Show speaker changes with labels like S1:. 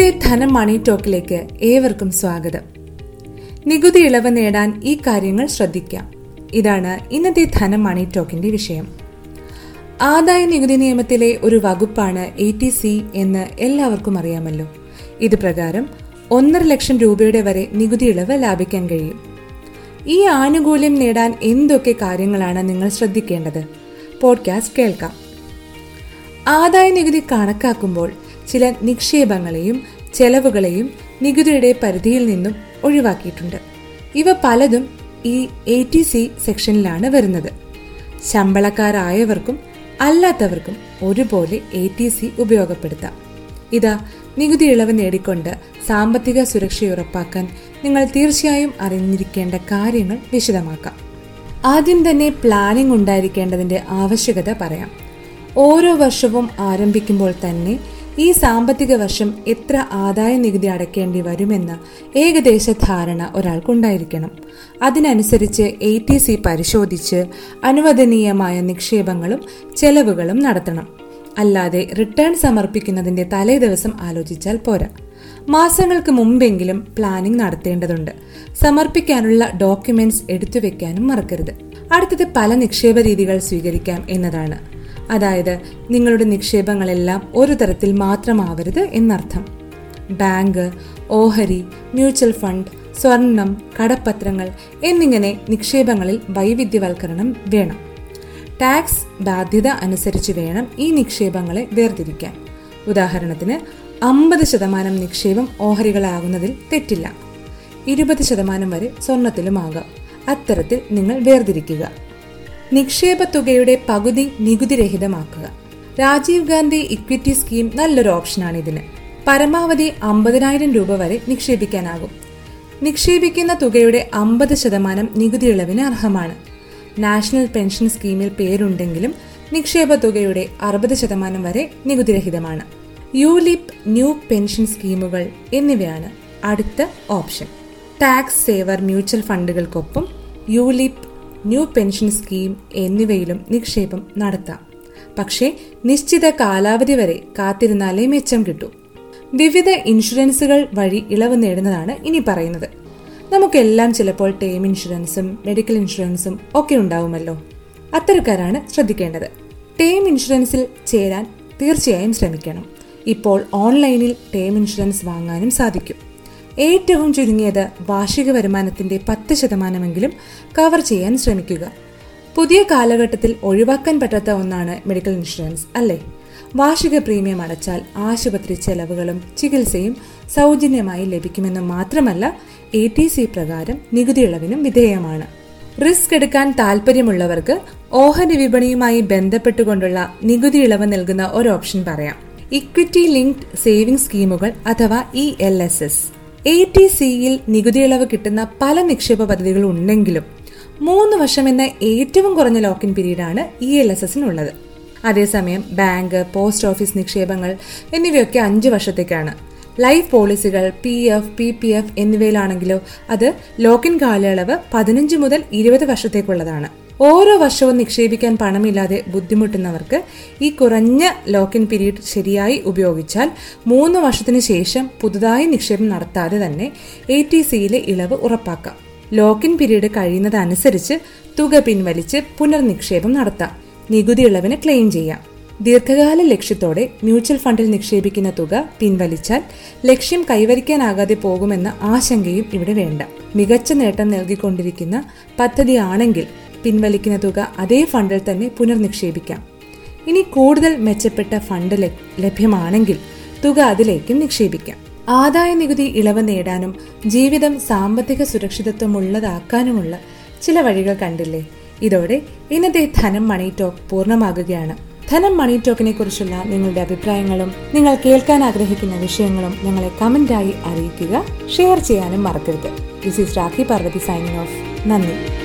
S1: ഇന്നത്തെ ധനം മണി ടോക്കിലേക്ക് ഏവർക്കും സ്വാഗതം. നികുതി ഇളവ് നേടാൻ ഈ കാര്യങ്ങൾ ശ്രദ്ധിക്കാം. ഇതാണ് ഇന്നത്തെ ധനം മണി ടോക്കിന്റെ വിഷയം. ആദായ നികുതി നിയമത്തിലെ ഒരു വകുപ്പാണ് എ ടി സി എന്ന് എല്ലാവർക്കും അറിയാമല്ലോ. ഇത് പ്രകാരം ഒന്നര ലക്ഷം രൂപയുടെ വരെ നികുതി ഇളവ് ലാഭിക്കാൻ കഴിയും. ഈ ആനുകൂല്യം നേടാൻ എന്തൊക്കെ കാര്യങ്ങളാണ് നിങ്ങൾ ശ്രദ്ധിക്കേണ്ടത്? പോഡ്കാസ്റ്റ് കേൾക്കാം. ആദായ നികുതി കണക്കാക്കുമ്പോൾ ചില നിക്ഷേപങ്ങളെയും ചെലവുകളെയും നികുതിയുടെ പരിധിയിൽ നിന്നും ഒഴിവാക്കിയിട്ടുണ്ട്. ഇവ പലതും ഈ എ ടി സി സെക്ഷനിലാണ് വരുന്നത്. ശമ്പളക്കാരായവർക്കും അല്ലാത്തവർക്കും ഒരുപോലെ എ ടി സി ഉപയോഗപ്പെടുത്താം. ഇതാ നികുതി ഇളവ് നേടിക്കൊണ്ട് സാമ്പത്തിക സുരക്ഷ ഉറപ്പാക്കാൻ നിങ്ങൾ തീർച്ചയായും അറിഞ്ഞിരിക്കേണ്ട കാര്യങ്ങൾ വിശദമാക്കാം. ആദ്യം തന്നെ പ്ലാനിംഗ് ഉണ്ടായിരിക്കേണ്ടതിന്റെ ആവശ്യകത പറയാം. ഓരോ വർഷവും ആരംഭിക്കുമ്പോൾ തന്നെ ഈ സാമ്പത്തിക വർഷം എത്ര ആദായ നികുതി അടയ്ക്കേണ്ടി വരുമെന്ന ഏകദേശ ധാരണ ഒരാൾക്കുണ്ടായിരിക്കണം. അതിനനുസരിച്ച് എ ടി സി പരിശോധിച്ച് അനുവദനീയമായ നിക്ഷേപങ്ങളും ചെലവുകളും നടത്തണം. അല്ലാതെ റിട്ടേൺ സമർപ്പിക്കുന്നതിന്റെ തലേ ദിവസം ആലോചിച്ചാൽ പോരാ. മാസങ്ങൾക്ക് മുമ്പെങ്കിലും പ്ലാനിംഗ് നടത്തേണ്ടതുണ്ട്. സമർപ്പിക്കാനുള്ള ഡോക്യുമെന്റ്സ് എടുത്തു വെക്കാനും മറക്കരുത്. അടുത്തത് പല നിക്ഷേപ രീതികൾ സ്വീകരിക്കാം എന്നതാണ്. അതായത് നിങ്ങളുടെ നിക്ഷേപങ്ങളെല്ലാം ഒരു തരത്തിൽ മാത്രമാവരുത് എന്നർത്ഥം. ബാങ്ക് ഓഹരി മ്യൂച്വൽ ഫണ്ട് സ്വർണം കടപ്പത്രങ്ങൾ എന്നിങ്ങനെ നിക്ഷേപങ്ങളിൽ വൈവിധ്യവൽക്കരണം വേണം. ടാക്സ് ബാധ്യത അനുസരിച്ച് വേണം ഈ നിക്ഷേപങ്ങളെ വേർതിരിക്കാൻ. ഉദാഹരണത്തിന് അമ്പത് ശതമാനം നിക്ഷേപം ഓഹരികളാകുന്നതിൽ തെറ്റില്ല. ഇരുപത് ശതമാനം വരെ സ്വർണത്തിലുമാകാം അത്തരത്തിൽ നിങ്ങൾ വേർതിരിക്കുക. നിക്ഷേപ തുകയുടെ പകുതി നികുതിരഹിതമാക്കുക. രാജീവ് ഗാന്ധി ഇക്വിറ്റി സ്കീം നല്ലൊരു ഓപ്ഷനാണ് ഇതിന് പരമാവധി അമ്പതിനായിരം രൂപ വരെ നിക്ഷേപിക്കാനാകും. നിക്ഷേപിക്കുന്ന തുകയുടെ അമ്പത് ശതമാനം നികുതി ഇളവിന് അർഹമാണ്. നാഷണൽ പെൻഷൻ സ്കീമിൽ പേരുണ്ടെങ്കിലും നിക്ഷേപ തുകയുടെ അറുപത് ശതമാനം വരെ നികുതിരഹിതമാണ്. യുലിപ് ന്യൂ പെൻഷൻ സ്കീമുകൾ എന്നിവയാണ് അടുത്ത ഓപ്ഷൻ. ടാക്സ് സേവർ മ്യൂച്വൽ ഫണ്ടുകൾക്കൊപ്പം യുലിപ് ന്യൂ പെൻഷൻ സ്കീം എന്നിവയിലും നിക്ഷേപം നടത്താം. പക്ഷേ നിശ്ചിത കാലാവധി വരെ കാത്തിരുന്നാലേ മെച്ചം കിട്ടൂ. വിവിധ ഇൻഷുറൻസുകൾ വഴി ഇളവ് നേടുന്നതാണ് ഇനി പറയുന്നത്. നമുക്കെല്ലാം ചിലപ്പോൾ ടേം ഇൻഷുറൻസും മെഡിക്കൽ ഇൻഷുറൻസും ഒക്കെ ഉണ്ടാവുമല്ലോ. അത്തരക്കാരാണ് ശ്രദ്ധിക്കേണ്ടത്. ടേം ഇൻഷുറൻസിൽ ചേരാൻ തീർച്ചയായും ശ്രമിക്കണം. ഇപ്പോൾ ഓൺലൈനിൽ ടേം ഇൻഷുറൻസ് വാങ്ങാനും സാധിക്കും. ഏറ്റവും ചുരുങ്ങിയത് വാർഷിക വരുമാനത്തിന്റെ പത്ത് ശതമാനമെങ്കിലും കവർ ചെയ്യാൻ ശ്രമിക്കുക. പുതിയ കാലഘട്ടത്തിൽ ഒഴിവാക്കാൻ പറ്റാത്ത ഒന്നാണ് മെഡിക്കൽ ഇൻഷുറൻസ് അല്ലേ? വാർഷിക പ്രീമിയം അടച്ചാൽ ആശുപത്രി ചെലവുകളും ചികിത്സയും സൗജന്യമായി ലഭിക്കുമെന്ന് മാത്രമല്ല എ ടി സി പ്രകാരം നികുതി ഇളവിനും വിധേയമാണ്. റിസ്ക് എടുക്കാൻ താല്പര്യമുള്ളവർക്ക് ഓഹരി വിപണിയുമായി ബന്ധപ്പെട്ടുകൊണ്ടുള്ള നികുതി ഇളവ് നൽകുന്ന ഒരു ഓപ്ഷൻ പറയാം. ഇക്വിറ്റി ലിങ്ക്ഡ് സേവിംഗ് സ്കീമുകൾ അഥവാ E L S S eighty സിയിൽ നികുതി ഇളവ് കിട്ടുന്ന പല നിക്ഷേപ പദ്ധതികളും ഉണ്ടെങ്കിലും മൂന്ന് വർഷം എന്ന ഏറ്റവും കുറഞ്ഞ ലോക്കിൻ പീരീഡാണ് ഇ എൽ എസ് എസിനുള്ളത് അതേസമയം ബാങ്ക് പോസ്റ്റ് ഓഫീസ് നിക്ഷേപങ്ങൾ എന്നിവയൊക്കെ അഞ്ച് വർഷത്തേക്കാണ്. Life പോളിസികൾ P F P P F എന്നിവയിലാണെങ്കിലോ അത് ലോക്കിൻ കാലയളവ് പതിനഞ്ച് മുതൽ ഇരുപത് വർഷത്തേക്കുള്ളതാണ്. ഓരോ വർഷവും നിക്ഷേപിക്കാൻ പണമില്ലാതെ ബുദ്ധിമുട്ടുന്നവർക്ക് ഈ കുറഞ്ഞ ലോക്കിൻ പീരീഡ് ശരിയായി ഉപയോഗിച്ചാൽ മൂന്ന് വർഷത്തിന് ശേഷം പുതുതായി നിക്ഷേപം നടത്താതെ തന്നെ എ ടി സിയിലെ ഇളവ് ഉറപ്പാക്കാം. ലോക്കിൻ പീരീഡ് കഴിയുന്നതനുസരിച്ച് തുക പിൻവലിച്ച് പുനർനിക്ഷേപം നടത്താം. നികുതി ഇളവിന് ക്ലെയിം ചെയ്യാം. ദീർഘകാല ലക്ഷ്യത്തോടെ മ്യൂച്വൽ ഫണ്ടിൽ നിക്ഷേപിക്കുന്ന തുക പിൻവലിച്ചാൽ ലക്ഷ്യം കൈവരിക്കാനാകാതെ പോകുമെന്ന ആശങ്കയും ഇവിടെ വേണ്ട. മികച്ച നേട്ടം നൽകിക്കൊണ്ടിരിക്കുന്ന പദ്ധതിയാണെങ്കിൽ പിൻവലിക്കുന്ന തുക അതേ ഫണ്ടിൽ തന്നെ പുനർനിക്ഷേപിക്കാം. ഇനി കൂടുതൽ മെച്ചപ്പെട്ട ഫണ്ട് ലഭ്യമാണെങ്കിൽ തുക അതിലേക്കും നിക്ഷേപിക്കാം. ആദായ നികുതി ഇളവ് നേടാനും ജീവിതം സാമ്പത്തിക സുരക്ഷിതത്വമുള്ളതാക്കാനുമുള്ള ചില വഴികൾ കണ്ടില്ലേ? ഇതോടെ ഇന്നത്തെ ധനം മണി ടോക്ക് പൂർണമാകുകയാണ്. ധനം മണി ടോക്കിനെ കുറിച്ചുള്ള നിങ്ങളുടെ അഭിപ്രായങ്ങളും നിങ്ങൾ കേൾക്കാൻ ആഗ്രഹിക്കുന്ന വിഷയങ്ങളും ഞങ്ങളെ കമന്റായി അറിയിക്കുക ഷെയർ ചെയ്യാനും മറക്കരുത്. This is Rakhi Parvathy signing off നന്ദി.